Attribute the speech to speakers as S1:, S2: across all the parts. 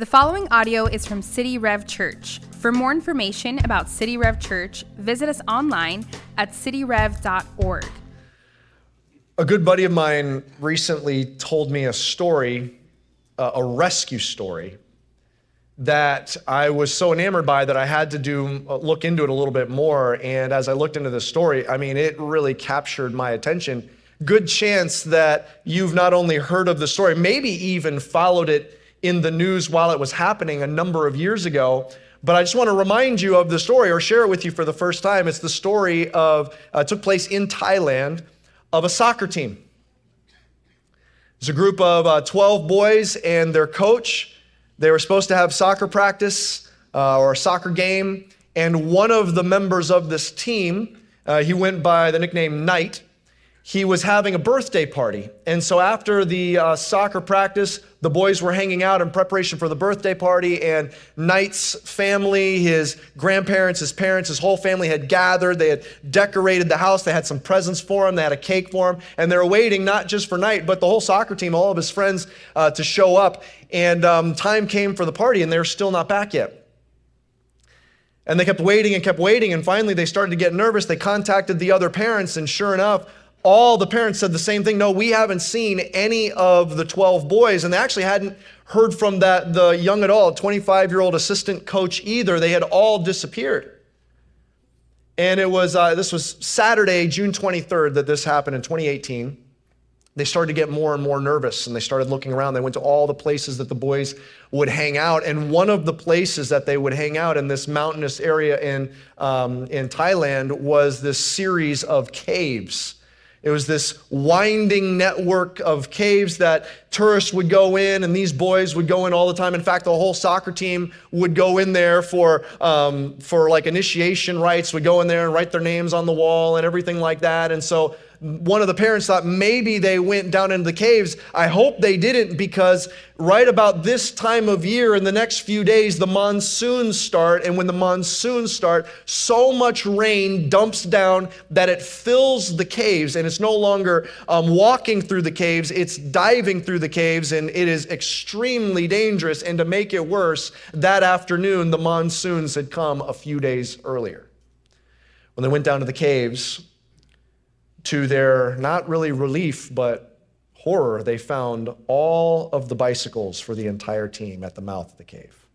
S1: The following audio is from City Rev Church. For more information about City Rev Church, visit us online at cityrev.org.
S2: A good buddy of mine recently told me a story, uh, a rescue story, that I was so enamored by that I had to do uh, look into it a little bit more. And as I looked into the story, I mean, it really captured my attention. Good chance that you've not only heard of the story, maybe even followed it in the news while it was happening a number of years ago. But I just want to remind you of the story or share it with you for the first time. It's the story of, uh, took place in Thailand, of a soccer team. It's a group of uh, 12 boys and their coach. They were supposed to have soccer practice uh, or a soccer game. And one of the members of this team, uh, he went by the nickname Night, he was having a birthday party. And so after the uh, soccer practice, the boys were hanging out in preparation for the birthday party, and Night's family, his grandparents, his parents, his whole family had gathered. They had decorated the house. They had some presents for him. They had a cake for him. And they were waiting not just for Night, but the whole soccer team, all of his friends, uh, to show up. And um, time came for the party, and they're still not back yet. And they kept waiting and kept waiting. And finally, they started to get nervous. They contacted the other parents, and sure enough, all the parents said the same thing. No, we haven't seen any of the 12 boys. And they actually hadn't heard from that the young adult, 25 year old assistant coach either. They had all disappeared. And it was, uh, this was Saturday, June 23rd, that this happened in 2018. They started to get more and more nervous and they started looking around. They went to all the places that the boys would hang out. And one of the places that they would hang out in this mountainous area in, um, in Thailand was this series of caves it was this winding network of caves that tourists would go in, and these boys would go in all the time. In fact, the whole soccer team would go in there for, um, for like initiation rites, would go in there and write their names on the wall and everything like that. And so one of the parents thought maybe they went down into the caves. I hope they didn't because right about this time of year, in the next few days, the monsoons start. And when the monsoons start, so much rain dumps down that it fills the caves. And it's no longer um, walking through the caves, it's diving through the caves. And it is extremely dangerous. And to make it worse, that afternoon, the monsoons had come a few days earlier. When they went down to the caves, to their not really relief, but horror, they found all of the bicycles for the entire team at the mouth of the cave.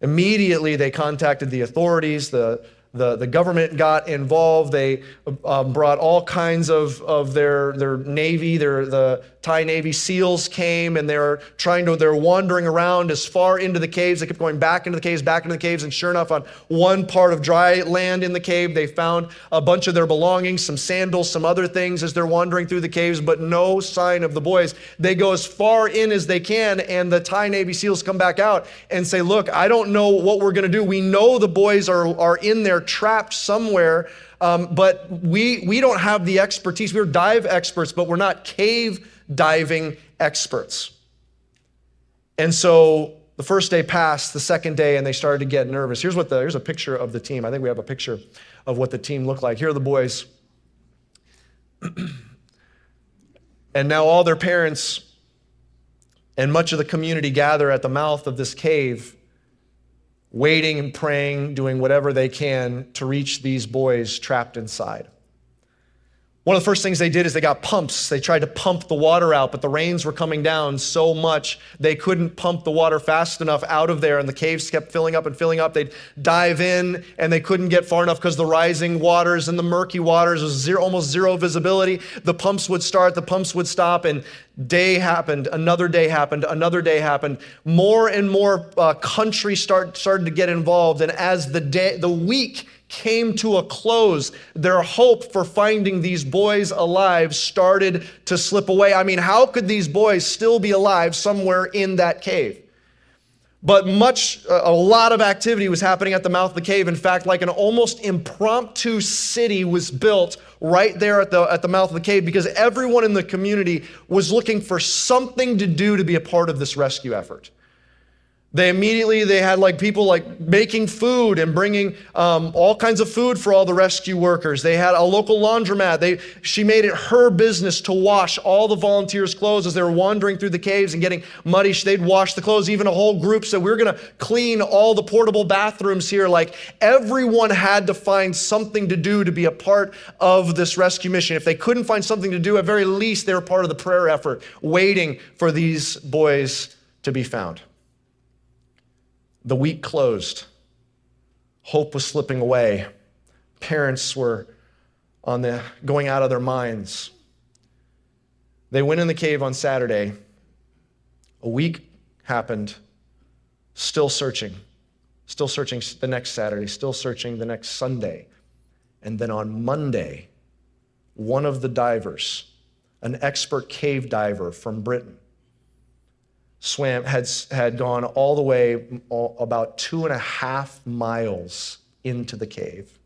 S2: Immediately, they contacted the authorities. The the, the government got involved. They um, brought all kinds of, of their, their Navy, their, the Thai Navy SEALs came and they're trying to, they're wandering around as far into the caves. They kept going back into the caves, back into the caves. And sure enough, on one part of dry land in the cave, they found a bunch of their belongings, some sandals, some other things as they're wandering through the caves, but no sign of the boys. They go as far in as they can, and the Thai Navy SEALs come back out and say, Look, I don't know what we're going to do. We know the boys are, are in there trapped somewhere, um, but we, we don't have the expertise. We're dive experts, but we're not cave diving experts. And so the first day passed, the second day, and they started to get nervous. Here's what the here's a picture of the team. I think we have a picture of what the team looked like. Here are the boys. and now all their parents and much of the community gather at the mouth of this cave waiting and praying, doing whatever they can to reach these boys trapped inside. One of the first things they did is they got pumps. They tried to pump the water out, but the rains were coming down so much they couldn't pump the water fast enough out of there, and the caves kept filling up and filling up. They'd dive in, and they couldn't get far enough because the rising waters and the murky waters was zero, almost zero visibility. The pumps would start, the pumps would stop, and day happened, another day happened, another day happened. More and more uh, countries start, started to get involved, and as the day, the week came to a close. Their hope for finding these boys alive started to slip away. I mean, how could these boys still be alive somewhere in that cave? But much, a lot of activity was happening at the mouth of the cave. In fact, like an almost impromptu city was built right there at the, at the mouth of the cave because everyone in the community was looking for something to do to be a part of this rescue effort. They immediately they had like people like making food and bringing um, all kinds of food for all the rescue workers. They had a local laundromat. They she made it her business to wash all the volunteers' clothes as they were wandering through the caves and getting muddy. They'd wash the clothes. Even a whole group said we're going to clean all the portable bathrooms here. Like everyone had to find something to do to be a part of this rescue mission. If they couldn't find something to do, at very least they were part of the prayer effort, waiting for these boys to be found. The week closed. Hope was slipping away. Parents were on the going out of their minds. They went in the cave on Saturday. A week happened, still searching. Still searching the next Saturday, still searching the next Sunday. And then on Monday, one of the divers, an expert cave diver from Britain, swam had, had gone all the way all, about two and a half miles into the cave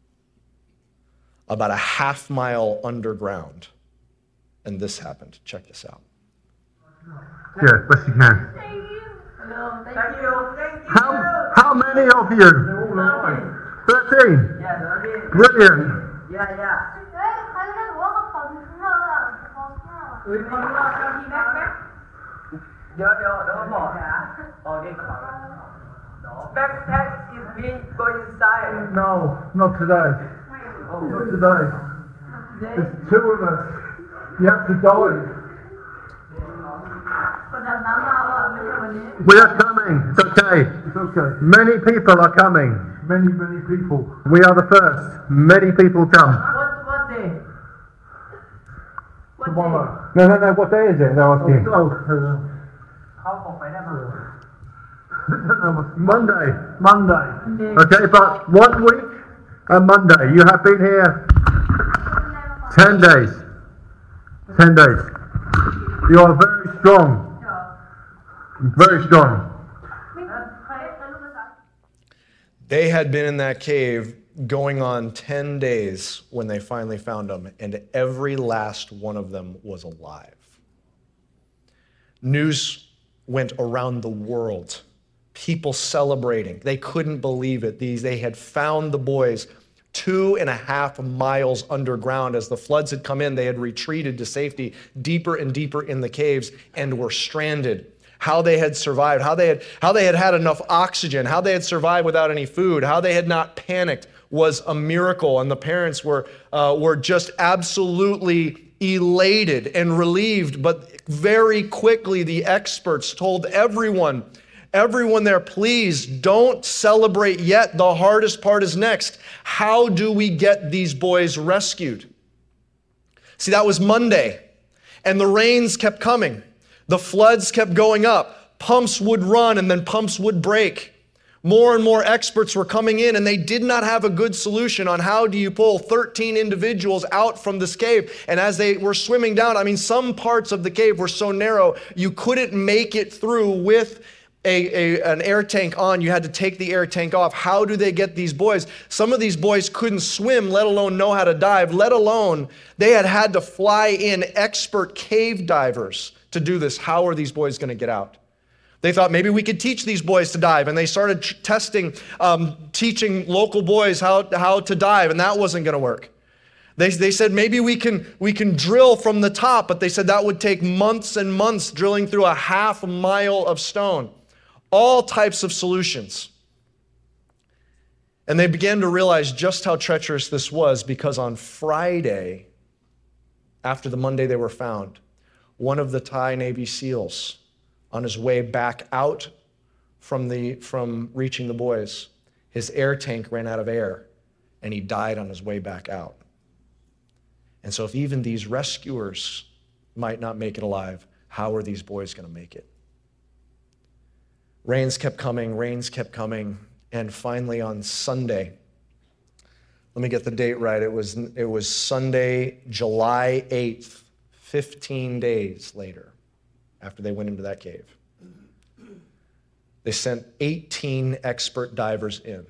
S2: about a half mile underground and this happened check this out
S3: Good, best you can.
S4: Thank you. Thank you.
S3: How, how many of you? 13.
S4: Yeah, thirty.
S3: Brilliant.
S4: Yeah, yeah.
S5: เดี๋ยวเดี๋
S4: ยวเดี๋ยวผมบอกโอเค Backpack is me go inside
S3: No, not today. Not today. There's two of us. You have to go. กดดันน
S6: ้ำมาว่าไม่ใช่วันนี้
S3: We are coming. It's okay. It's okay. Many people are coming. Many, many people. We are the first. Many people come.
S4: What what day? What day?
S3: No, no, no. What day is it? No, I see. Oh, oh, oh.
S4: Không, không phải là
S3: Monday. Monday. Okay, but one week and Monday. You have been here ten days. Ten days. You are very strong. Very strong.
S2: they had been in that cave going on 10 days when they finally found them and every last one of them was alive news went around the world people celebrating. They couldn't believe it. These they had found the boys two and a half miles underground. As the floods had come in they had retreated to safety deeper and deeper in the caves and were stranded. How they had survived how they had how they had had enough oxygen how they had survived without any food how they had not panicked was a miracle. And the parents were uh, were just absolutely elated and relieved. But very quickly the experts told everyone everyone there please don't celebrate yet. The hardest part is next. How do we get these boys rescued? See that was monday and the rains kept coming. The floods kept going up. Pumps would run and then pumps would break more and more experts were coming in, and they did not have a good solution on how do you pull 13 individuals out from this cave. And as they were swimming down, I mean, some parts of the cave were so narrow you couldn't make it through with a, a, an air tank on. You had to take the air tank off. How do they get these boys? Some of these boys couldn't swim, let alone know how to dive, let alone they had had to fly in expert cave divers to do this. How are these boys going to get out? They thought maybe we could teach these boys to dive, and they started testing, um, teaching local boys how, how to dive, and that wasn't going to work. They, they said maybe we can, we can drill from the top, but they said that would take months and months drilling through a half mile of stone. All types of solutions. And they began to realize just how treacherous this was because on Friday, after the Monday they were found, one of the Thai Navy SEALs on his way back out from, the, from reaching the boys, his air tank ran out of air and he died on his way back out. And so, if even these rescuers might not make it alive, how are these boys going to make it? Rains kept coming, rains kept coming, and finally on Sunday, let me get the date right. It was, it was Sunday, July 8th, 15 days later, after they went into that cave. They sent 18 expert divers in.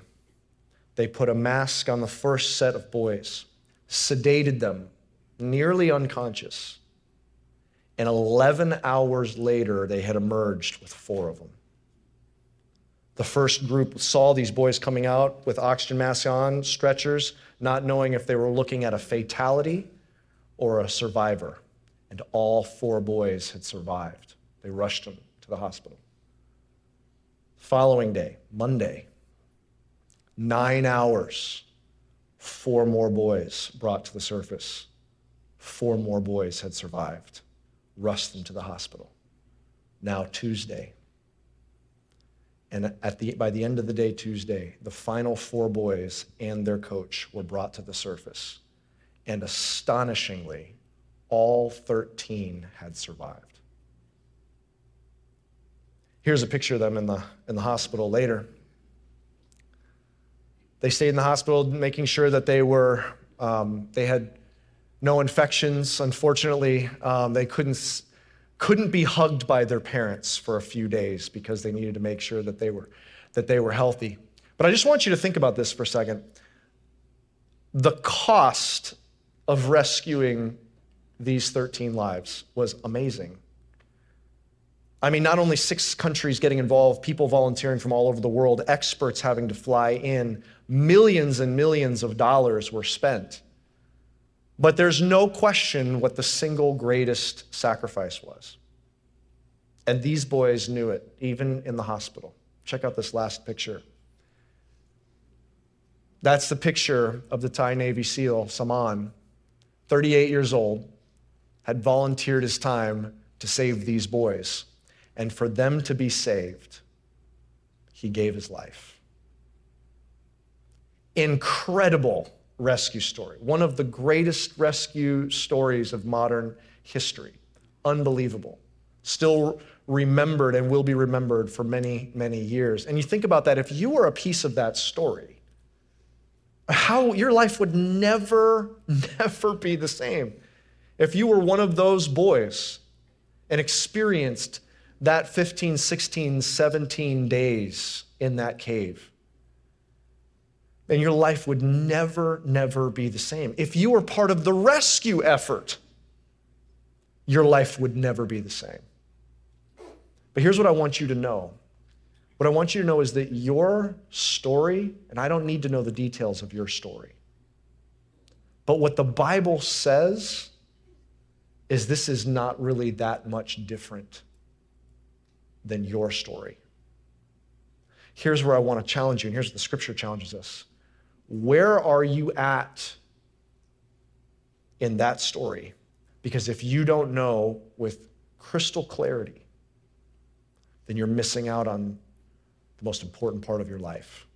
S2: They put a mask on the first set of boys, sedated them, nearly unconscious. And 11 hours later, they had emerged with four of them. The first group saw these boys coming out with oxygen masks on, stretchers, not knowing if they were looking at a fatality or a survivor. And all four boys had survived. They rushed them to the hospital. Following day, Monday, nine hours, four more boys brought to the surface. Four more boys had survived. Rushed them to the hospital. Now, Tuesday, and at the, by the end of the day, Tuesday, the final four boys and their coach were brought to the surface. And astonishingly, all 13 had survived. Here's a picture of them in the, in the hospital later. They stayed in the hospital making sure that they were, um, they had no infections. Unfortunately, um, they couldn't couldn't be hugged by their parents for a few days because they needed to make sure that they were, that they were healthy. But I just want you to think about this for a second. The cost of rescuing these 13 lives was amazing. I mean, not only six countries getting involved, people volunteering from all over the world, experts having to fly in, millions and millions of dollars were spent. But there's no question what the single greatest sacrifice was. And these boys knew it, even in the hospital. Check out this last picture. That's the picture of the Thai Navy SEAL, Saman, 38 years old, had volunteered his time to save these boys. And for them to be saved, he gave his life. Incredible rescue story. One of the greatest rescue stories of modern history. Unbelievable. Still remembered and will be remembered for many, many years. And you think about that, if you were a piece of that story, how your life would never, never be the same. If you were one of those boys and experienced that 15, 16, 17 days in that cave, then your life would never, never be the same. If you were part of the rescue effort, your life would never be the same. But here's what I want you to know. What I want you to know is that your story, and I don't need to know the details of your story, but what the Bible says is this is not really that much different than your story. Here's where I want to challenge you, and here's what the scripture challenges us. Where are you at in that story? Because if you don't know with crystal clarity, then you're missing out on the most important part of your life.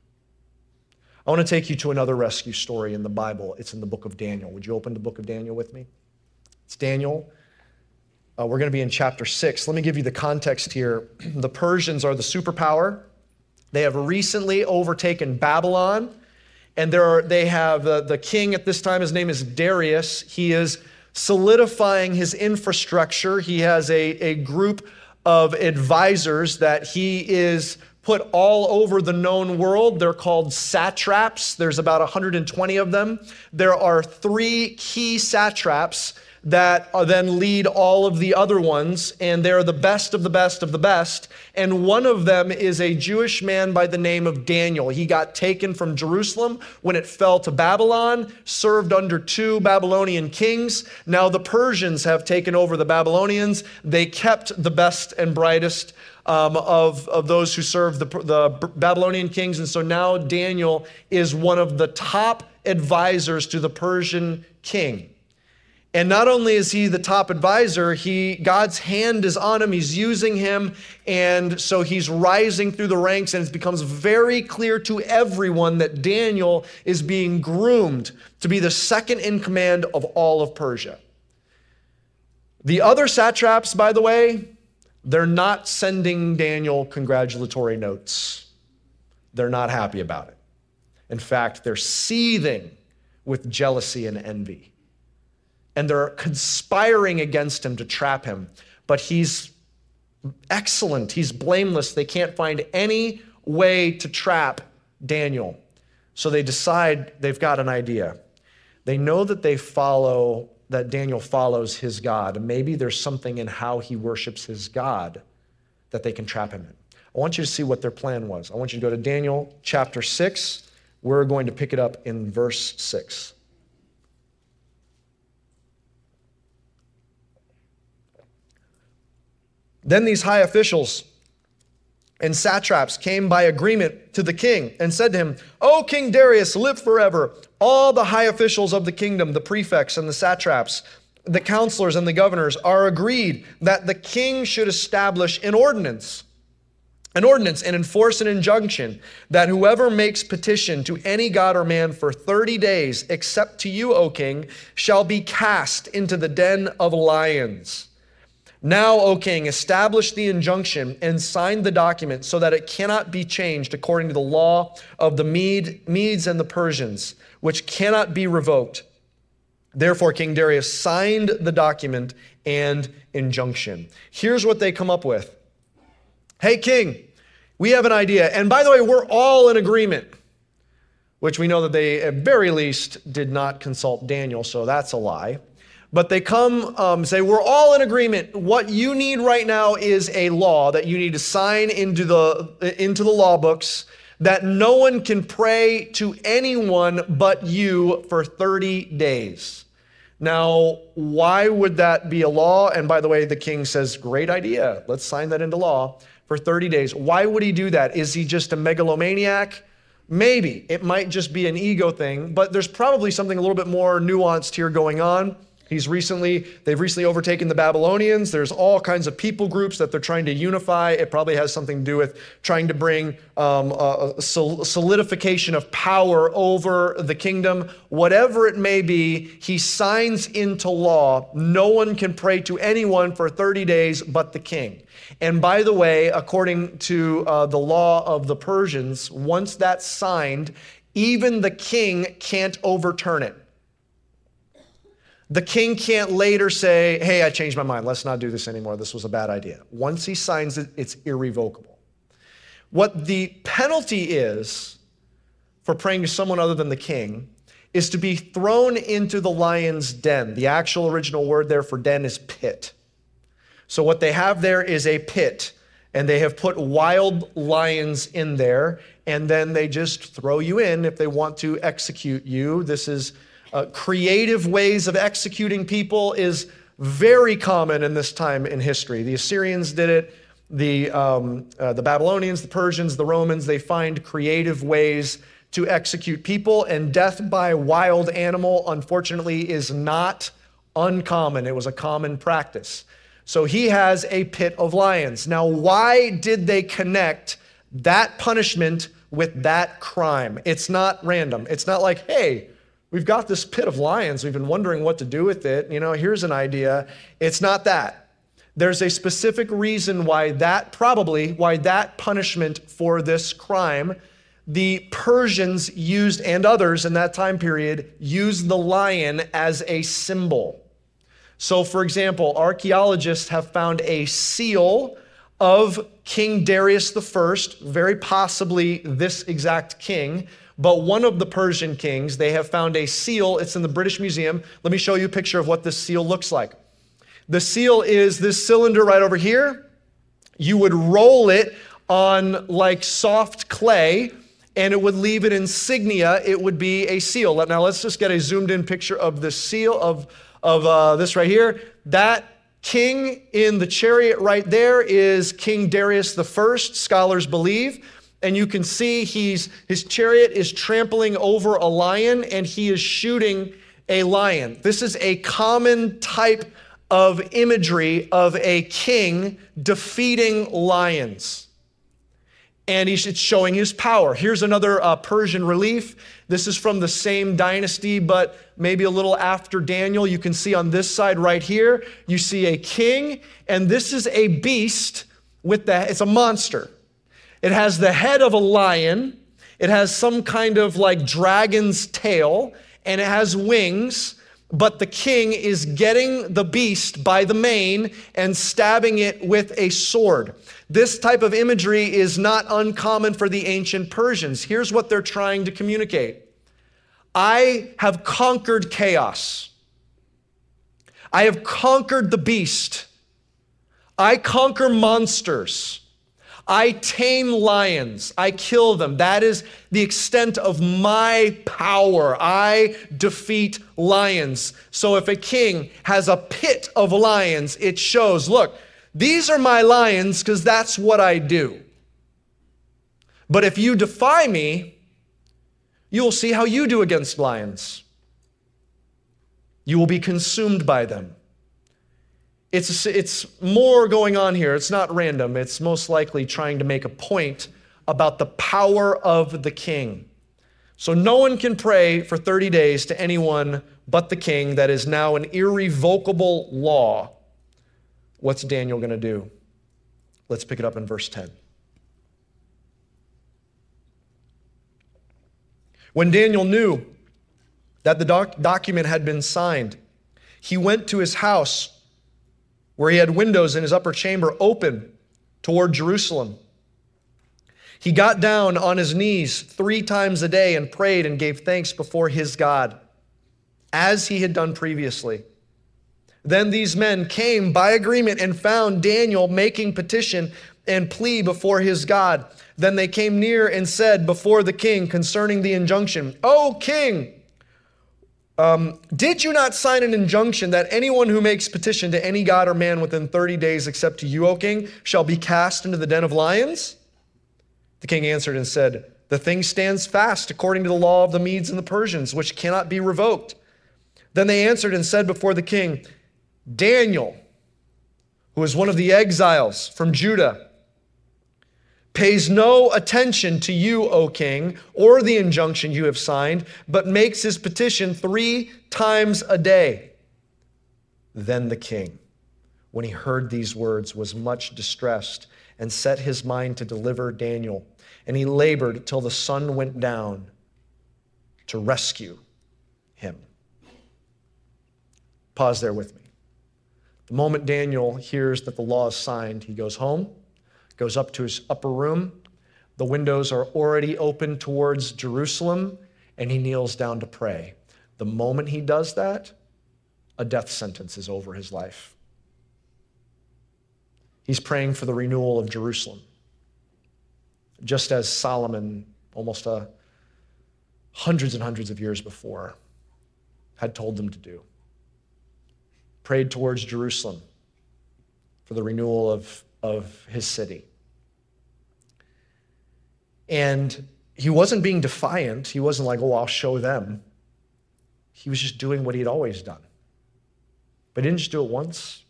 S2: I want to take you to another rescue story in the Bible. It's in the book of Daniel. Would you open the book of Daniel with me? It's Daniel. Uh, we're going to be in chapter six. Let me give you the context here. the Persians are the superpower. They have recently overtaken Babylon and there are, they have uh, the king at this time, his name is Darius. He is solidifying his infrastructure. He has a, a group of advisors that he is put all over the known world. They're called satraps. There's about 120 of them. There are three key satraps that then lead all of the other ones, and they're the best of the best of the best. And one of them is a Jewish man by the name of Daniel. He got taken from Jerusalem when it fell to Babylon, served under two Babylonian kings. Now the Persians have taken over the Babylonians. They kept the best and brightest. Um, of, of those who served the, the Babylonian kings. And so now Daniel is one of the top advisors to the Persian king. And not only is he the top advisor, he God's hand is on him. He's using him, and so he's rising through the ranks, and it becomes very clear to everyone that Daniel is being groomed to be the second in command of all of Persia. The other satraps, by the way, they're not sending Daniel congratulatory notes. They're not happy about it. In fact, they're seething with jealousy and envy and they're conspiring against him to trap him. But he's excellent, he's blameless. They can't find any way to trap Daniel. So they decide they've got an idea. They know that they follow, that Daniel follows his God. Maybe there's something in how he worships his God that they can trap him in. I I want you to see what their plan was. I want you to go to Daniel chapter 6. We're going to pick it up in verse 6. Then these high officials and satraps came by agreement to the king and said to him, O King Darius, live forever. All the high officials of the kingdom, the prefects and the satraps, the counselors and the governors are agreed that the king should establish an ordinance an ordinance and enforce an injunction that whoever makes petition to any god or man for 30 days, except to you, O king, shall be cast into the den of lions. Now, O king, establish the injunction and sign the document so that it cannot be changed according to the law of the Mede, Medes and the Persians, which cannot be revoked. Therefore, King Darius signed the document and injunction. Here's what they come up with Hey, king, we have an idea. And by the way, we're all in agreement, which we know that they, at very least, did not consult Daniel, so that's a lie. But they come um, say, We're all in agreement. What you need right now is a law that you need to sign into the, into the law books that no one can pray to anyone but you for 30 days. Now, why would that be a law? And by the way, the king says, Great idea. Let's sign that into law for 30 days. Why would he do that? Is he just a megalomaniac? Maybe. It might just be an ego thing, but there's probably something a little bit more nuanced here going on. He's recently, they've recently overtaken the Babylonians. There's all kinds of people groups that they're trying to unify. It probably has something to do with trying to bring um, a solidification of power over the kingdom. Whatever it may be, he signs into law. No one can pray to anyone for 30 days but the king. And by the way, according to uh, the law of the Persians, once that's signed, even the king can't overturn it. The king can't later say, hey, I changed my mind. Let's not do this anymore. This was a bad idea. Once he signs it, it's irrevocable. What the penalty is for praying to someone other than the king is to be thrown into the lion's den. The actual original word there for den is pit. So, what they have there is a pit, and they have put wild lions in there, and then they just throw you in if they want to execute you. This is uh, creative ways of executing people is very common in this time in history. The Assyrians did it, the, um, uh, the Babylonians, the Persians, the Romans, they find creative ways to execute people, and death by wild animal, unfortunately, is not uncommon. It was a common practice. So he has a pit of lions. Now, why did they connect that punishment with that crime? It's not random. It's not like, hey, We've got this pit of lions. We've been wondering what to do with it. You know, here's an idea. It's not that. There's a specific reason why that, probably, why that punishment for this crime, the Persians used, and others in that time period, used the lion as a symbol. So, for example, archaeologists have found a seal of King Darius I, very possibly this exact king but one of the Persian kings, they have found a seal. It's in the British Museum. Let me show you a picture of what this seal looks like. The seal is this cylinder right over here. You would roll it on like soft clay and it would leave an insignia. It would be a seal. Now let's just get a zoomed in picture of the seal of, of uh, this right here. That king in the chariot right there is King Darius the First. scholars believe and you can see he's his chariot is trampling over a lion and he is shooting a lion. This is a common type of imagery of a king defeating lions. And he's showing his power. Here's another uh, Persian relief. This is from the same dynasty, but maybe a little after Daniel. You can see on this side right here, you see a king, and this is a beast with that, it's a monster. It has the head of a lion, it has some kind of like dragon's tail, and it has wings. But the king is getting the beast by the mane and stabbing it with a sword. This type of imagery is not uncommon for the ancient Persians. Here's what they're trying to communicate I have conquered chaos. I have conquered the beast. I conquer monsters. I tame lions. I kill them. That is the extent of my power. I defeat lions. So if a king has a pit of lions, it shows look, these are my lions because that's what I do. But if you defy me, you will see how you do against lions. You will be consumed by them. It's, it's more going on here. It's not random. It's most likely trying to make a point about the power of the king. So no one can pray for 30 days to anyone but the king. That is now an irrevocable law. What's Daniel going to do? Let's pick it up in verse 10. When Daniel knew that the doc- document had been signed, he went to his house where he had windows in his upper chamber open toward Jerusalem. He got down on his knees three times a day and prayed and gave thanks before his God, as he had done previously. Then these men came by agreement and found Daniel making petition and plea before his God. Then they came near and said before the king concerning the injunction, O king, um, did you not sign an injunction that anyone who makes petition to any god or man within 30 days except to you, O king, shall be cast into the den of lions? The king answered and said, The thing stands fast according to the law of the Medes and the Persians, which cannot be revoked. Then they answered and said before the king, Daniel, who is one of the exiles from Judah, pays no attention to you, O king, or the injunction you have signed, but makes his petition three times a day. Then the king, when he heard these words, was much distressed and set his mind to deliver Daniel. And he labored till the sun went down to rescue him. Pause there with me. The moment Daniel hears that the law is signed, he goes home goes up to his upper room. The windows are already open towards Jerusalem, and he kneels down to pray. The moment he does that, a death sentence is over his life. He's praying for the renewal of Jerusalem, just as Solomon, almost a, hundreds and hundreds of years before, had told them to do. Prayed towards Jerusalem for the renewal of of his city. And he wasn't being defiant. He wasn't like, oh, I'll show them. He was just doing what he'd always done. But he didn't just do it once,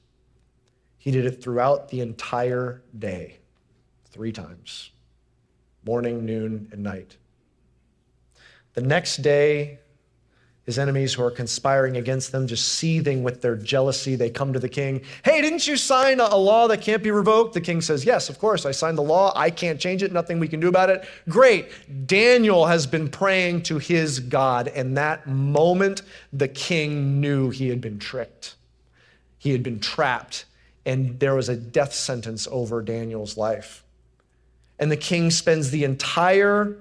S2: he did it throughout the entire day, three times morning, noon, and night. The next day, his enemies who are conspiring against them, just seething with their jealousy. They come to the king. Hey, didn't you sign a law that can't be revoked? The king says, Yes, of course. I signed the law. I can't change it. Nothing we can do about it. Great. Daniel has been praying to his God. And that moment, the king knew he had been tricked, he had been trapped, and there was a death sentence over Daniel's life. And the king spends the entire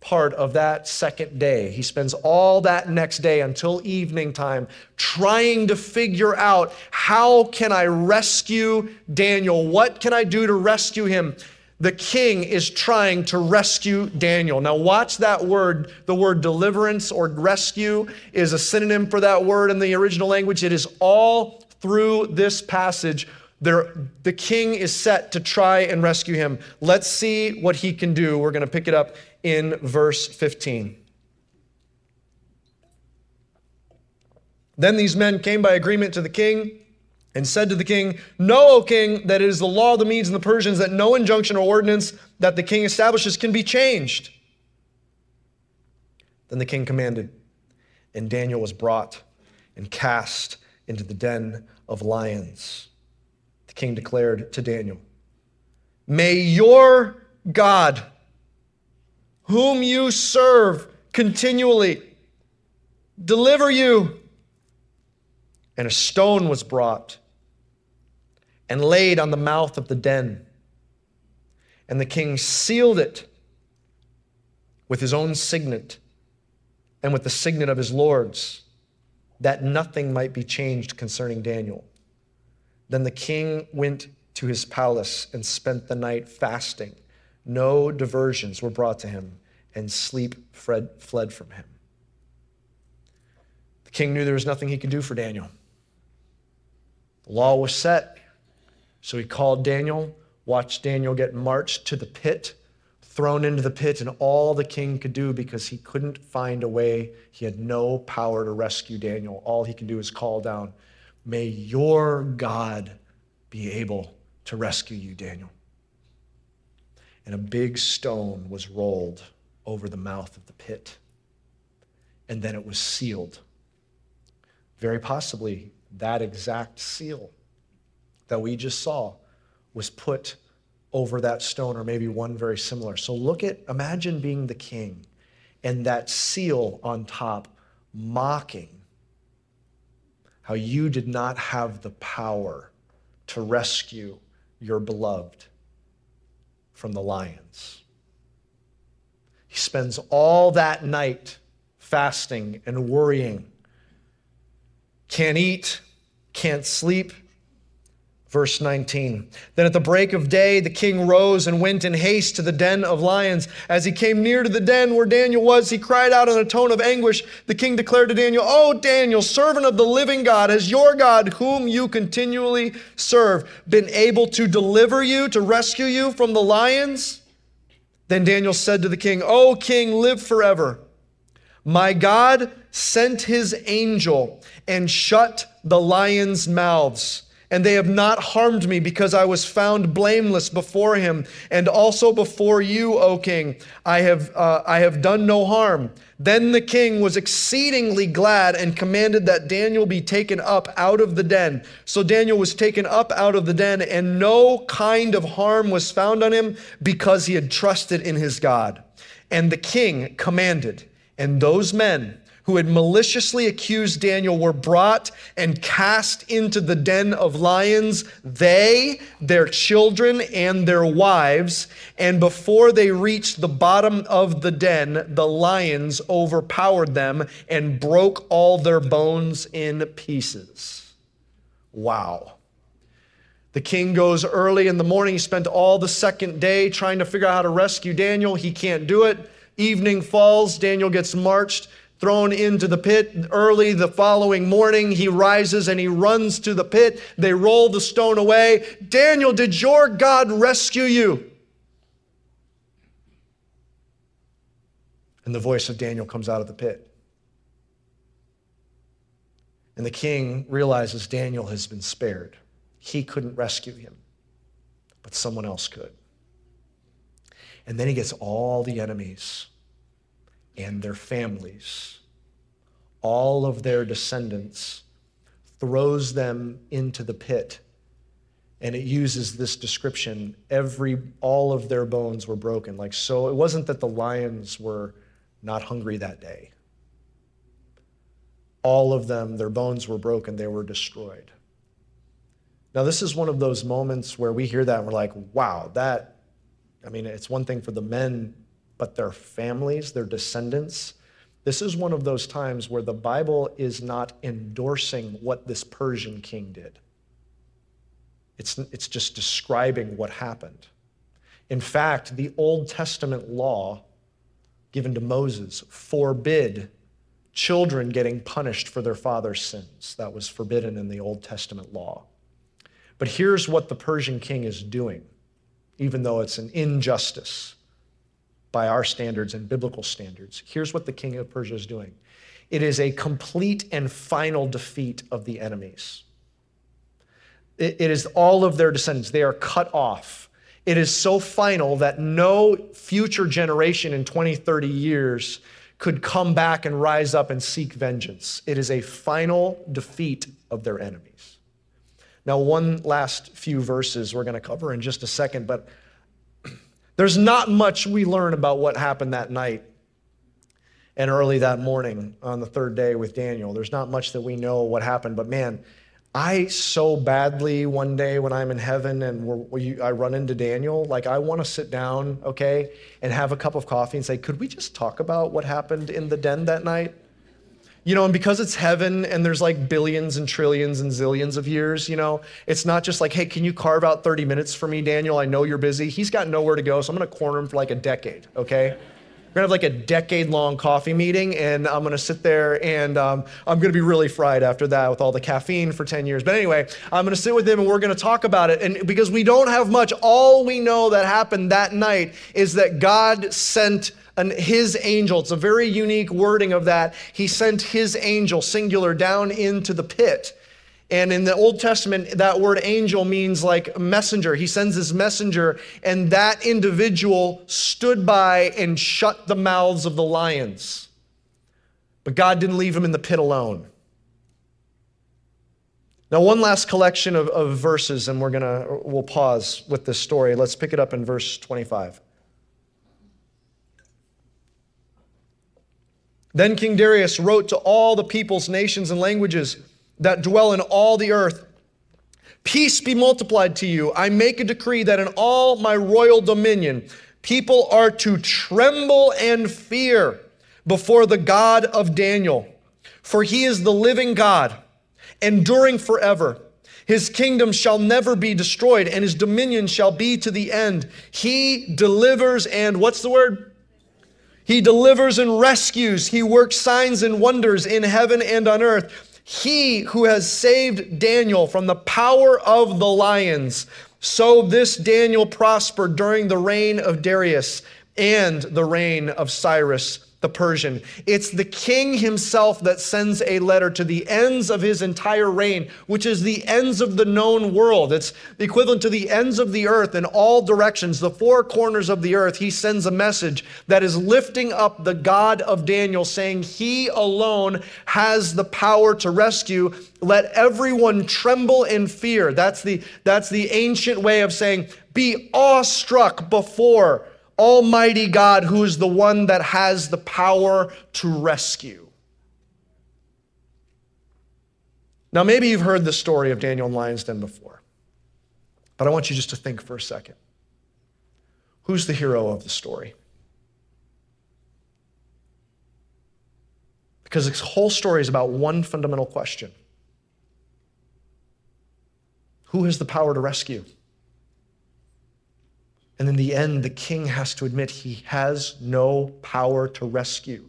S2: part of that second day. He spends all that next day until evening time trying to figure out how can I rescue Daniel? What can I do to rescue him? The king is trying to rescue Daniel. Now, watch that word. The word deliverance or rescue is a synonym for that word in the original language. It is all through this passage. There, the king is set to try and rescue him. Let's see what he can do. We're going to pick it up in verse 15. Then these men came by agreement to the king and said to the king, Know, O king, that it is the law of the Medes and the Persians that no injunction or ordinance that the king establishes can be changed. Then the king commanded, and Daniel was brought and cast into the den of lions. The king declared to Daniel, May your God, whom you serve continually, deliver you. And a stone was brought and laid on the mouth of the den. And the king sealed it with his own signet and with the signet of his lords, that nothing might be changed concerning Daniel. Then the king went to his palace and spent the night fasting. No diversions were brought to him, and sleep fled, from him. The king knew there was nothing he could do for Daniel. The law was set, so he called Daniel, watched Daniel get marched to the pit, thrown into the pit, and all the king could do because he couldn't find a way, he had no power to rescue Daniel. All he could do is call down, May your God be able to rescue you, Daniel. And a big stone was rolled over the mouth of the pit, and then it was sealed. Very possibly, that exact seal that we just saw was put over that stone, or maybe one very similar. So look at, imagine being the king and that seal on top mocking how you did not have the power to rescue your beloved from the lions. He spends all that night fasting and worrying. Can't eat, can't sleep, Verse 19. Then at the break of day, the king rose and went in haste to the den of lions. As he came near to the den where Daniel was, he cried out in a tone of anguish. The king declared to Daniel, Oh, Daniel, servant of the living God, has your God, whom you continually serve, been able to deliver you, to rescue you from the lions? Then Daniel said to the king, Oh, king, live forever. My God sent his angel and shut the lions' mouths and they have not harmed me because I was found blameless before him and also before you, O king. I have, uh, I have done no harm. Then the king was exceedingly glad and commanded that Daniel be taken up out of the den. So Daniel was taken up out of the den, and no kind of harm was found on him because he had trusted in his God. And the king commanded, and those men, who had maliciously accused Daniel were brought and cast into the den of lions, they, their children, and their wives. And before they reached the bottom of the den, the lions overpowered them and broke all their bones in pieces. Wow. The king goes early in the morning. He spent all the second day trying to figure out how to rescue Daniel. He can't do it. Evening falls. Daniel gets marched thrown into the pit. Early the following morning, he rises and he runs to the pit. They roll the stone away. Daniel, did your God rescue you? And the voice of Daniel comes out of the pit. And the king realizes Daniel has been spared. He couldn't rescue him, but someone else could. And then he gets all the enemies and their families, all of their descendants, throws them into the pit. And it uses this description every all of their bones were broken. Like so it wasn't that the lions were not hungry that day. All of them, their bones were broken, they were destroyed. Now, this is one of those moments where we hear that and we're like, wow, that, I mean, it's one thing for the men but their families, their descendants. This is one of those times where the Bible is not endorsing what this Persian king did. It's, it's just describing what happened. In fact, the Old Testament law given to Moses forbid children getting punished for their father's sins. That was forbidden in the Old Testament law. But here's what the Persian king is doing, even though it's an injustice by our standards and biblical standards. Here's what the king of Persia is doing it is a complete and final defeat of the enemies. it is all of their descendants, they are cut off. It is so final that no future generation in 20, 30 years could come back and rise up and seek vengeance. It is a final defeat of their enemies. Now, one last few verses we're going to cover in just a second, but there's not much we learn about what happened that night and early that morning on the third day with Daniel. There's not much that we know what happened, but man, I so badly one day when I'm in heaven and we, I run into Daniel, like I want to sit down, okay, and have a cup of coffee and say, could we just talk about what happened in the den that night? You know, and because it's heaven and there's like billions and trillions and zillions of years, you know, it's not just like, hey, can you carve out 30 minutes for me, Daniel? I know you're busy. He's got nowhere to go, so I'm gonna corner him for like a decade, okay? We're gonna have like a decade long coffee meeting, and I'm gonna sit there and um, I'm gonna be really fried after that with all the caffeine for 10 years. But anyway, I'm gonna sit with him and we're gonna talk about it. And because we don't have much, all we know that happened that night is that God sent an, his angel. It's a very unique wording of that. He sent his angel, singular, down into the pit. And in the Old Testament, that word angel means like messenger. He sends his messenger, and that individual stood by and shut the mouths of the lions. But God didn't leave him in the pit alone. Now, one last collection of, of verses, and we're gonna we'll pause with this story. Let's pick it up in verse 25. Then King Darius wrote to all the peoples, nations, and languages that dwell in all the earth Peace be multiplied to you. I make a decree that in all my royal dominion, people are to tremble and fear before the God of Daniel, for he is the living God, enduring forever. His kingdom shall never be destroyed, and his dominion shall be to the end. He delivers and what's the word? He delivers and rescues. He works signs and wonders in heaven and on earth. He who has saved Daniel from the power of the lions. So this Daniel prospered during the reign of Darius and the reign of Cyrus the Persian. It's the king himself that sends a letter to the ends of his entire reign, which is the ends of the known world. It's equivalent to the ends of the earth in all directions, the four corners of the earth. He sends a message that is lifting up the God of Daniel, saying, He alone has the power to rescue. Let everyone tremble in fear. That's the, that's the ancient way of saying, be awestruck before Almighty God, who is the one that has the power to rescue. Now, maybe you've heard the story of Daniel and Lion's Den before, but I want you just to think for a second. Who's the hero of the story? Because this whole story is about one fundamental question Who has the power to rescue? And in the end, the king has to admit he has no power to rescue.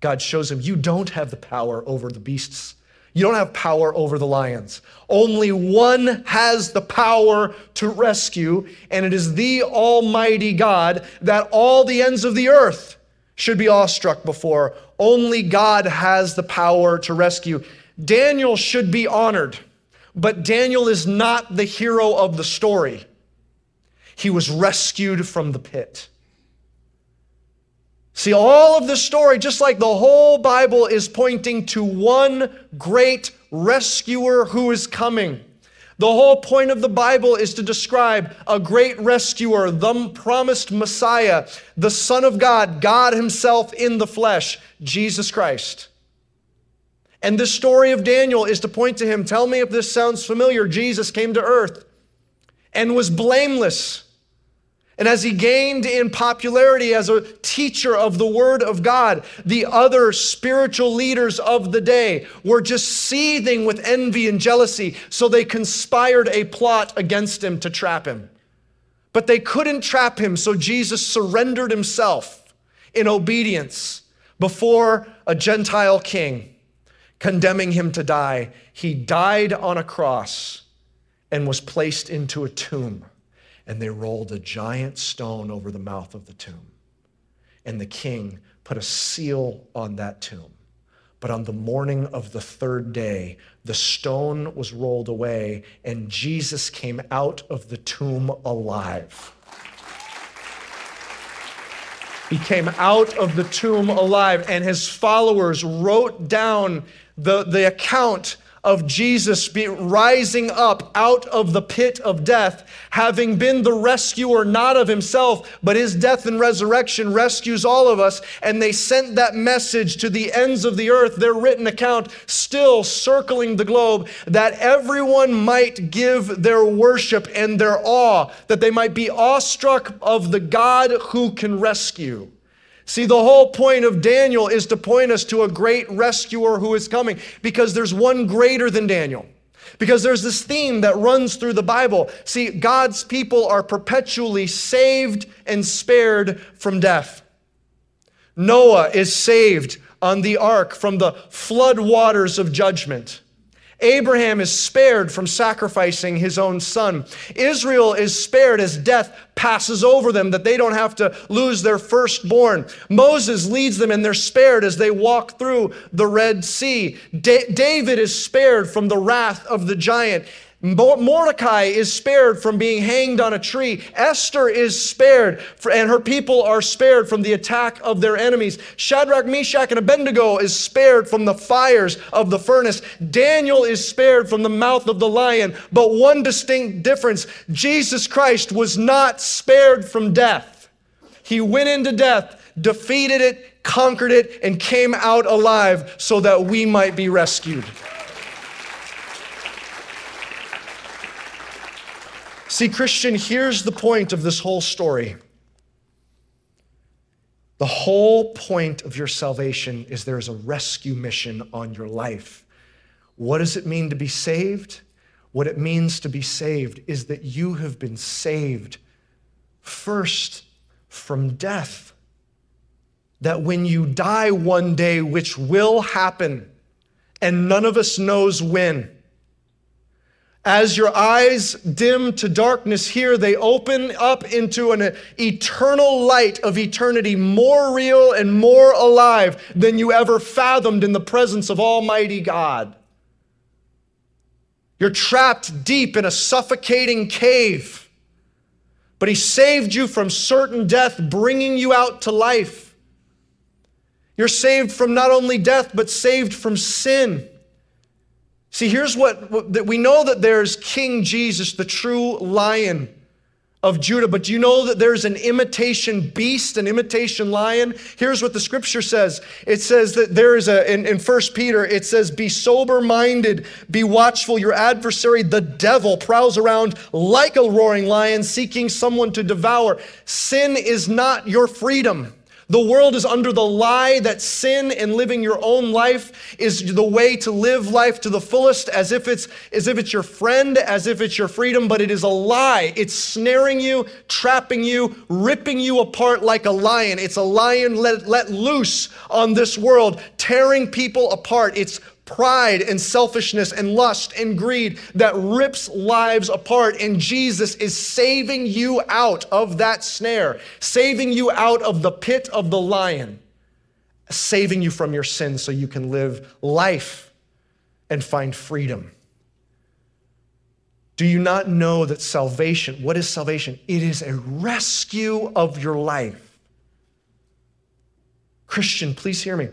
S2: God shows him, You don't have the power over the beasts. You don't have power over the lions. Only one has the power to rescue, and it is the Almighty God that all the ends of the earth should be awestruck before. Only God has the power to rescue. Daniel should be honored, but Daniel is not the hero of the story. He was rescued from the pit. See, all of this story, just like the whole Bible, is pointing to one great rescuer who is coming. The whole point of the Bible is to describe a great rescuer, the promised Messiah, the Son of God, God Himself in the flesh, Jesus Christ. And this story of Daniel is to point to him. Tell me if this sounds familiar. Jesus came to earth and was blameless and as he gained in popularity as a teacher of the Word of God, the other spiritual leaders of the day were just seething with envy and jealousy, so they conspired a plot against him to trap him. But they couldn't trap him, so Jesus surrendered himself in obedience before a Gentile king, condemning him to die. He died on a cross and was placed into a tomb and they rolled a giant stone over the mouth of the tomb. And the king put a seal on that tomb. But on the morning of the third day, the stone was rolled away, and Jesus came out of the tomb alive. He came out of the tomb alive, and his followers wrote down the, the account of Jesus rising up out of the pit of death, having been the rescuer not of himself, but his death and resurrection rescues all of us. And they sent that message to the ends of the earth, their written account still circling the globe, that everyone might give their worship and their awe, that they might be awestruck of the God who can rescue. See, the whole point of Daniel is to point us to a great rescuer who is coming because there's one greater than Daniel. Because there's this theme that runs through the Bible. See, God's people are perpetually saved and spared from death. Noah is saved on the ark from the flood waters of judgment. Abraham is spared from sacrificing his own son. Israel is spared as death passes over them, that they don't have to lose their firstborn. Moses leads them and they're spared as they walk through the Red Sea. Da- David is spared from the wrath of the giant. Mordecai is spared from being hanged on a tree. Esther is spared, for, and her people are spared from the attack of their enemies. Shadrach, Meshach, and Abednego is spared from the fires of the furnace. Daniel is spared from the mouth of the lion. But one distinct difference Jesus Christ was not spared from death. He went into death, defeated it, conquered it, and came out alive so that we might be rescued. See, Christian, here's the point of this whole story. The whole point of your salvation is there's a rescue mission on your life. What does it mean to be saved? What it means to be saved is that you have been saved first from death. That when you die one day, which will happen, and none of us knows when, as your eyes dim to darkness here, they open up into an eternal light of eternity, more real and more alive than you ever fathomed in the presence of Almighty God. You're trapped deep in a suffocating cave, but He saved you from certain death, bringing you out to life. You're saved from not only death, but saved from sin. See, here's what that we know that there's King Jesus, the true lion of Judah, but you know that there's an imitation beast, an imitation lion? Here's what the scripture says. It says that there is a, in, in 1 Peter, it says, Be sober minded, be watchful. Your adversary, the devil, prowls around like a roaring lion, seeking someone to devour. Sin is not your freedom. The world is under the lie that sin and living your own life is the way to live life to the fullest as if it's as if it's your friend, as if it's your freedom, but it is a lie. It's snaring you, trapping you, ripping you apart like a lion. It's a lion let, let loose on this world, tearing people apart. It's pride and selfishness and lust and greed that rips lives apart. And Jesus is saving you out of that snare, saving you out of the pit of the lion, saving you from your sins so you can live life and find freedom. Do you not know that salvation, what is salvation? It is a rescue of your life. Christian, please hear me.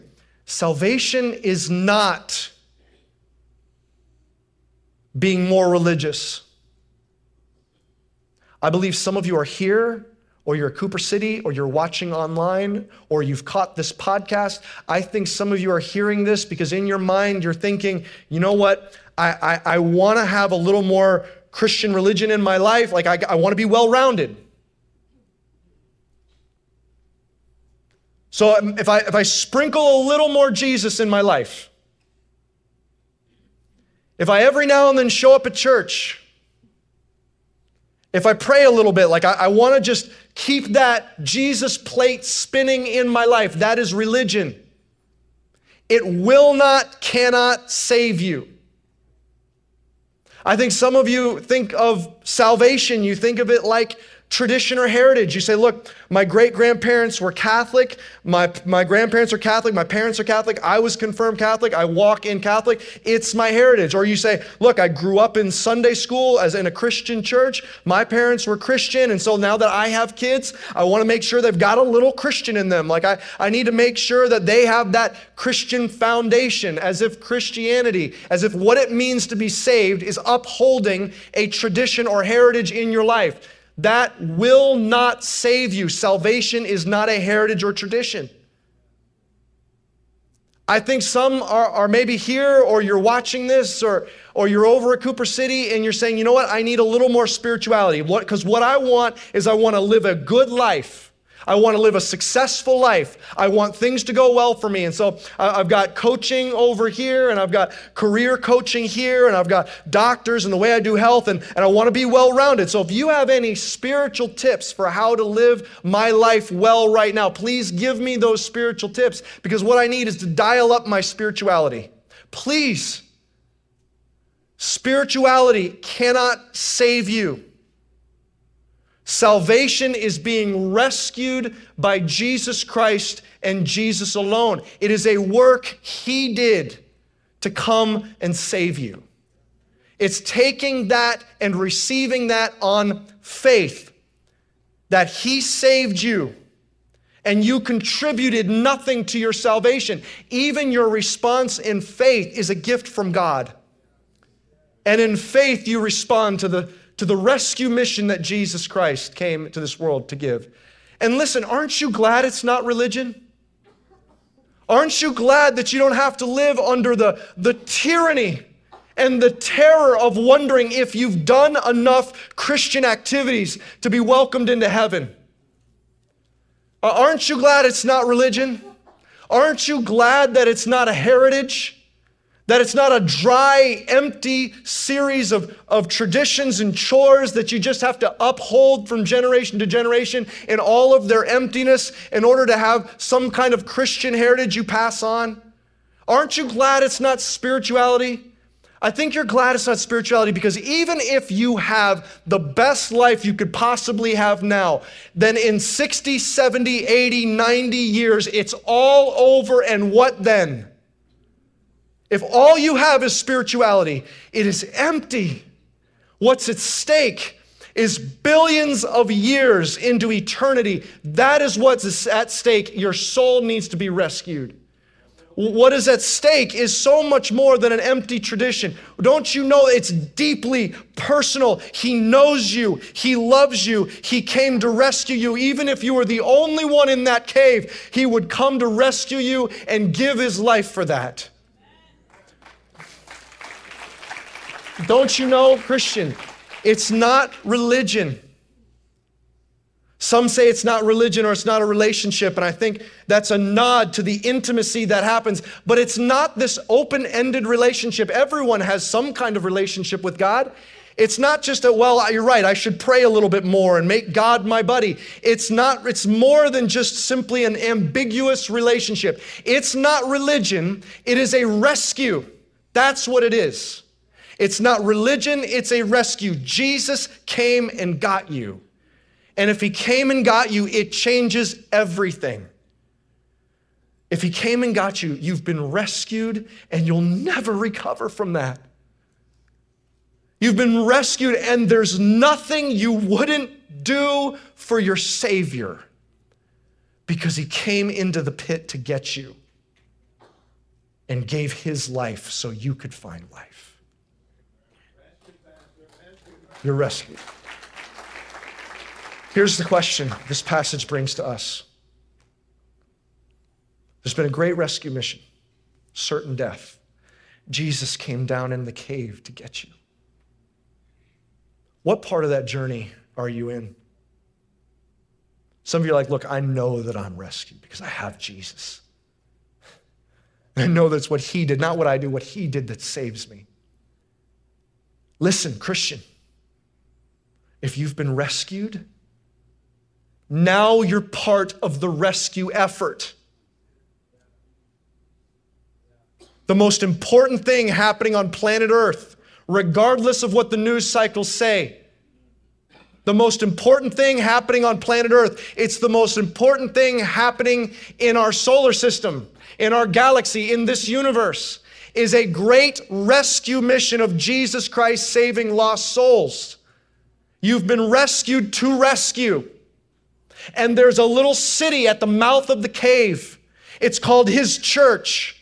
S2: Salvation is not being more religious. I believe some of you are here, or you're at Cooper City, or you're watching online, or you've caught this podcast. I think some of you are hearing this because in your mind you're thinking, you know what? I, I, I want to have a little more Christian religion in my life. Like, I, I want to be well rounded. So um, if I, if I sprinkle a little more Jesus in my life, if I every now and then show up at church, if I pray a little bit, like I, I want to just keep that Jesus plate spinning in my life, that is religion. It will not, cannot save you. I think some of you think of salvation, you think of it like tradition or heritage. You say, look, my great grandparents were Catholic, my, my grandparents are Catholic, my parents are Catholic, I was confirmed Catholic, I walk in Catholic, it's my heritage. Or you say, look, I grew up in Sunday school as in a Christian church, my parents were Christian, and so now that I have kids, I want to make sure they've got a little Christian in them. Like I, I need to make sure that they have that Christian foundation, as if Christianity, as if what it means to be saved is upholding a tradition or heritage in your life. That will not save you. Salvation is not a heritage or tradition. I think some are, are maybe here or you're watching this or, or you're over at Cooper City and you're saying, you know what, I need a little more spirituality. Because what, what I want is I want to live a good life. I want to live a successful life. I want things to go well for me. And so I've got coaching over here, and I've got career coaching here, and I've got doctors and the way I do health, and, and I want to be well rounded. So if you have any spiritual tips for how to live my life well right now, please give me those spiritual tips because what I need is to dial up my spirituality. Please. Spirituality cannot save you. Salvation is being rescued by Jesus Christ and Jesus alone. It is a work He did to come and save you. It's taking that and receiving that on faith that He saved you and you contributed nothing to your salvation. Even your response in faith is a gift from God. And in faith, you respond to the to the rescue mission that Jesus Christ came to this world to give. And listen, aren't you glad it's not religion? Aren't you glad that you don't have to live under the, the tyranny and the terror of wondering if you've done enough Christian activities to be welcomed into heaven? Aren't you glad it's not religion? Aren't you glad that it's not a heritage? That it's not a dry, empty series of, of traditions and chores that you just have to uphold from generation to generation in all of their emptiness in order to have some kind of Christian heritage you pass on? Aren't you glad it's not spirituality? I think you're glad it's not spirituality because even if you have the best life you could possibly have now, then in 60, 70, 80, 90 years, it's all over. And what then? If all you have is spirituality, it is empty. What's at stake is billions of years into eternity. That is what's at stake. Your soul needs to be rescued. What is at stake is so much more than an empty tradition. Don't you know it's deeply personal? He knows you, He loves you, He came to rescue you. Even if you were the only one in that cave, He would come to rescue you and give His life for that. Don't you know, Christian, it's not religion. Some say it's not religion or it's not a relationship, and I think that's a nod to the intimacy that happens. But it's not this open ended relationship. Everyone has some kind of relationship with God. It's not just a, well, you're right, I should pray a little bit more and make God my buddy. It's not, it's more than just simply an ambiguous relationship. It's not religion, it is a rescue. That's what it is. It's not religion, it's a rescue. Jesus came and got you. And if he came and got you, it changes everything. If he came and got you, you've been rescued and you'll never recover from that. You've been rescued, and there's nothing you wouldn't do for your Savior because he came into the pit to get you and gave his life so you could find life. You're rescued. Here's the question this passage brings to us There's been a great rescue mission, certain death. Jesus came down in the cave to get you. What part of that journey are you in? Some of you are like, look, I know that I'm rescued because I have Jesus. I know that's what he did, not what I do, what he did that saves me. Listen, Christian, if you've been rescued, now you're part of the rescue effort. The most important thing happening on planet Earth, regardless of what the news cycles say, the most important thing happening on planet Earth, it's the most important thing happening in our solar system, in our galaxy, in this universe, is a great rescue mission of Jesus Christ saving lost souls. You've been rescued to rescue. And there's a little city at the mouth of the cave. It's called His Church.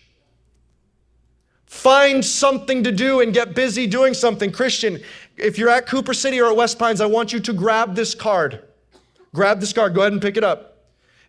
S2: Find something to do and get busy doing something. Christian, if you're at Cooper City or at West Pines, I want you to grab this card. Grab this card. Go ahead and pick it up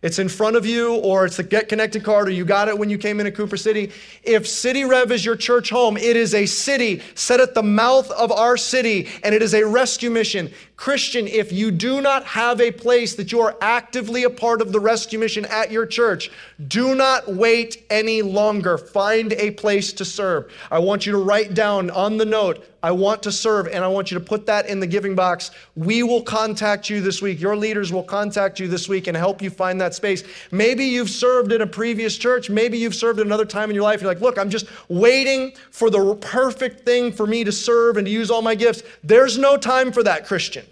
S2: it's in front of you, or it's the Get Connected card, or you got it when you came into Cooper City. If City Rev is your church home, it is a city set at the mouth of our city, and it is a rescue mission. Christian, if you do not have a place that you are actively a part of the rescue mission at your church, do not wait any longer. Find a place to serve. I want you to write down on the note, I want to serve, and I want you to put that in the giving box. We will contact you this week. Your leaders will contact you this week and help you find that space. Maybe you've served in a previous church. Maybe you've served at another time in your life. You're like, look, I'm just waiting for the perfect thing for me to serve and to use all my gifts. There's no time for that, Christian.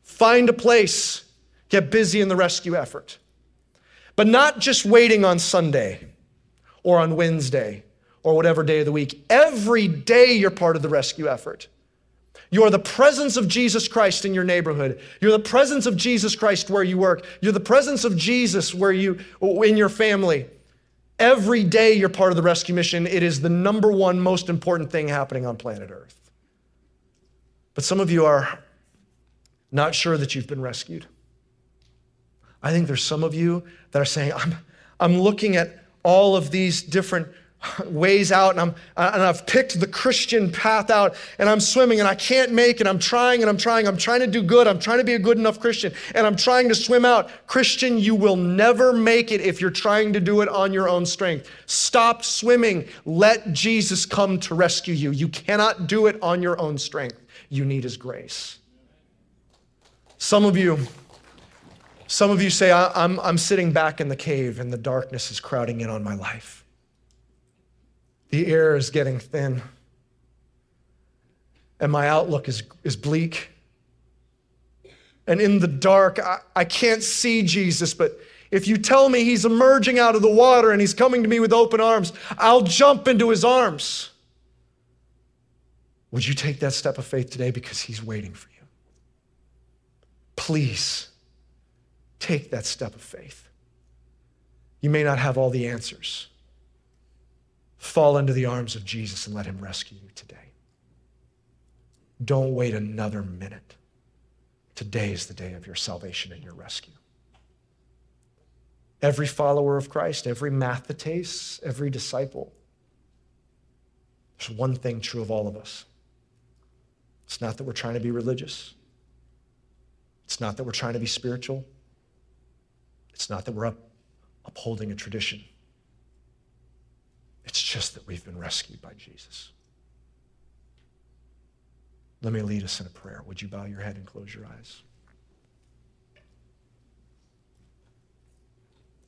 S2: Find a place, get busy in the rescue effort. But not just waiting on Sunday or on Wednesday or whatever day of the week. Every day you're part of the rescue effort. You're the presence of Jesus Christ in your neighborhood. You're the presence of Jesus Christ where you work. You're the presence of Jesus where you in your family. Every day you're part of the rescue mission. It is the number one most important thing happening on planet Earth. But some of you are not sure that you've been rescued. I think there's some of you that are saying, I'm, I'm looking at all of these different ways out and, I'm, and I've picked the Christian path out and I'm swimming and I can't make it. I'm trying and I'm trying. I'm trying to do good. I'm trying to be a good enough Christian and I'm trying to swim out. Christian, you will never make it if you're trying to do it on your own strength. Stop swimming. Let Jesus come to rescue you. You cannot do it on your own strength. You need his grace. Some of you, some of you say, I'm, I'm sitting back in the cave and the darkness is crowding in on my life. The air is getting thin. And my outlook is, is bleak. And in the dark, I, I can't see Jesus, but if you tell me he's emerging out of the water and he's coming to me with open arms, I'll jump into his arms. Would you take that step of faith today because he's waiting for you? Please take that step of faith. You may not have all the answers fall into the arms of Jesus and let him rescue you today. Don't wait another minute. Today is the day of your salvation and your rescue. Every follower of Christ, every mathetes, every disciple, there's one thing true of all of us. It's not that we're trying to be religious. It's not that we're trying to be spiritual. It's not that we're up, upholding a tradition. It's just that we've been rescued by Jesus. Let me lead us in a prayer. Would you bow your head and close your eyes?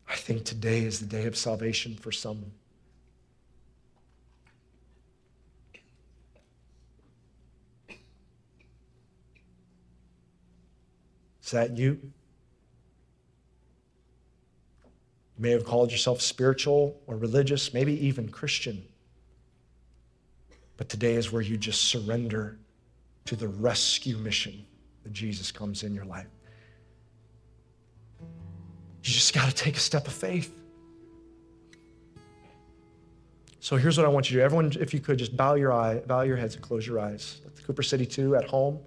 S2: I think today is the day of salvation for some. Is that you? You may have called yourself spiritual or religious, maybe even Christian. But today is where you just surrender to the rescue mission that Jesus comes in your life. You just got to take a step of faith. So here's what I want you to do. Everyone, if you could, just bow your eye, bow your heads and close your eyes. At the Cooper City 2 at home,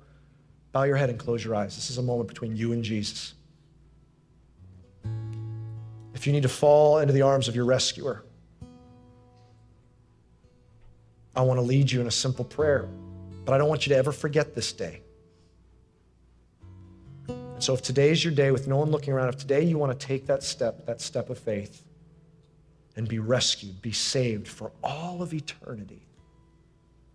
S2: bow your head and close your eyes. This is a moment between you and Jesus if you need to fall into the arms of your rescuer, I want to lead you in a simple prayer, but I don't want you to ever forget this day. And so, if today is your day with no one looking around, if today you want to take that step, that step of faith, and be rescued, be saved for all of eternity,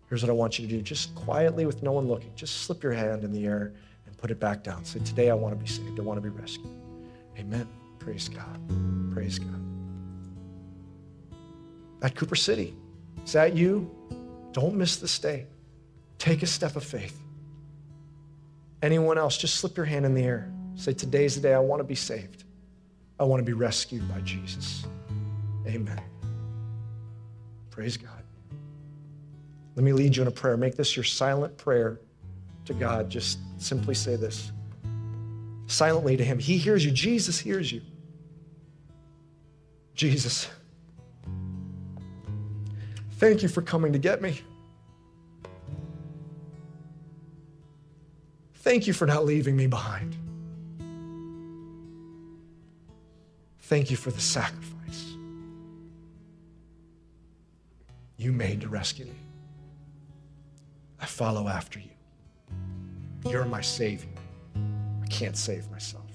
S2: here's what I want you to do. Just quietly, with no one looking, just slip your hand in the air and put it back down. Say, Today I want to be saved. I want to be rescued. Amen. Praise God. Praise God. At Cooper City, is that you? Don't miss this day. Take a step of faith. Anyone else, just slip your hand in the air. Say, Today's the day I want to be saved. I want to be rescued by Jesus. Amen. Praise God. Let me lead you in a prayer. Make this your silent prayer to God. Just simply say this silently to Him. He hears you, Jesus hears you. Jesus, thank you for coming to get me. Thank you for not leaving me behind. Thank you for the sacrifice you made to rescue me. I follow after you. You're my Savior. I can't save myself.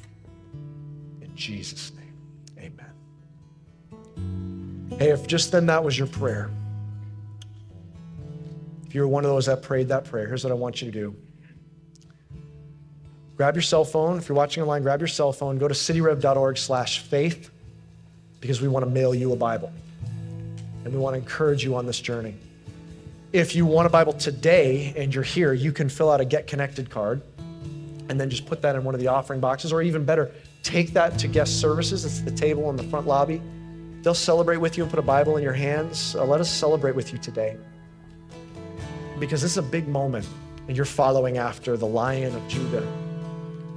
S2: In Jesus' name, amen. Hey, if just then that was your prayer, if you're one of those that prayed that prayer, here's what I want you to do. Grab your cell phone. If you're watching online, grab your cell phone, go to cityrev.org slash faith because we want to mail you a Bible. And we want to encourage you on this journey. If you want a Bible today and you're here, you can fill out a Get Connected card and then just put that in one of the offering boxes, or even better, take that to guest services. It's the table in the front lobby. They'll celebrate with you and put a Bible in your hands. Uh, let us celebrate with you today. Because this is a big moment, and you're following after the Lion of Judah,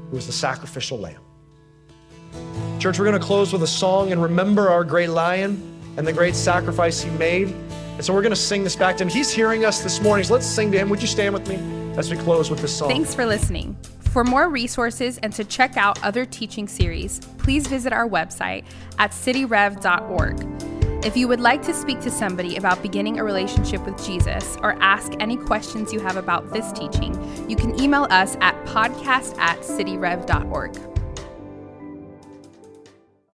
S2: who is the sacrificial lamb. Church, we're going to close with a song and remember our great lion and the great sacrifice he made. And so we're going to sing this back to him. He's hearing us this morning, so let's sing to him. Would you stand with me as we close with this song?
S1: Thanks for listening. For more resources and to check out other teaching series, please visit our website at cityrev.org. If you would like to speak to somebody about beginning a relationship with Jesus or ask any questions you have about this teaching, you can email us at podcast at cityrev.org.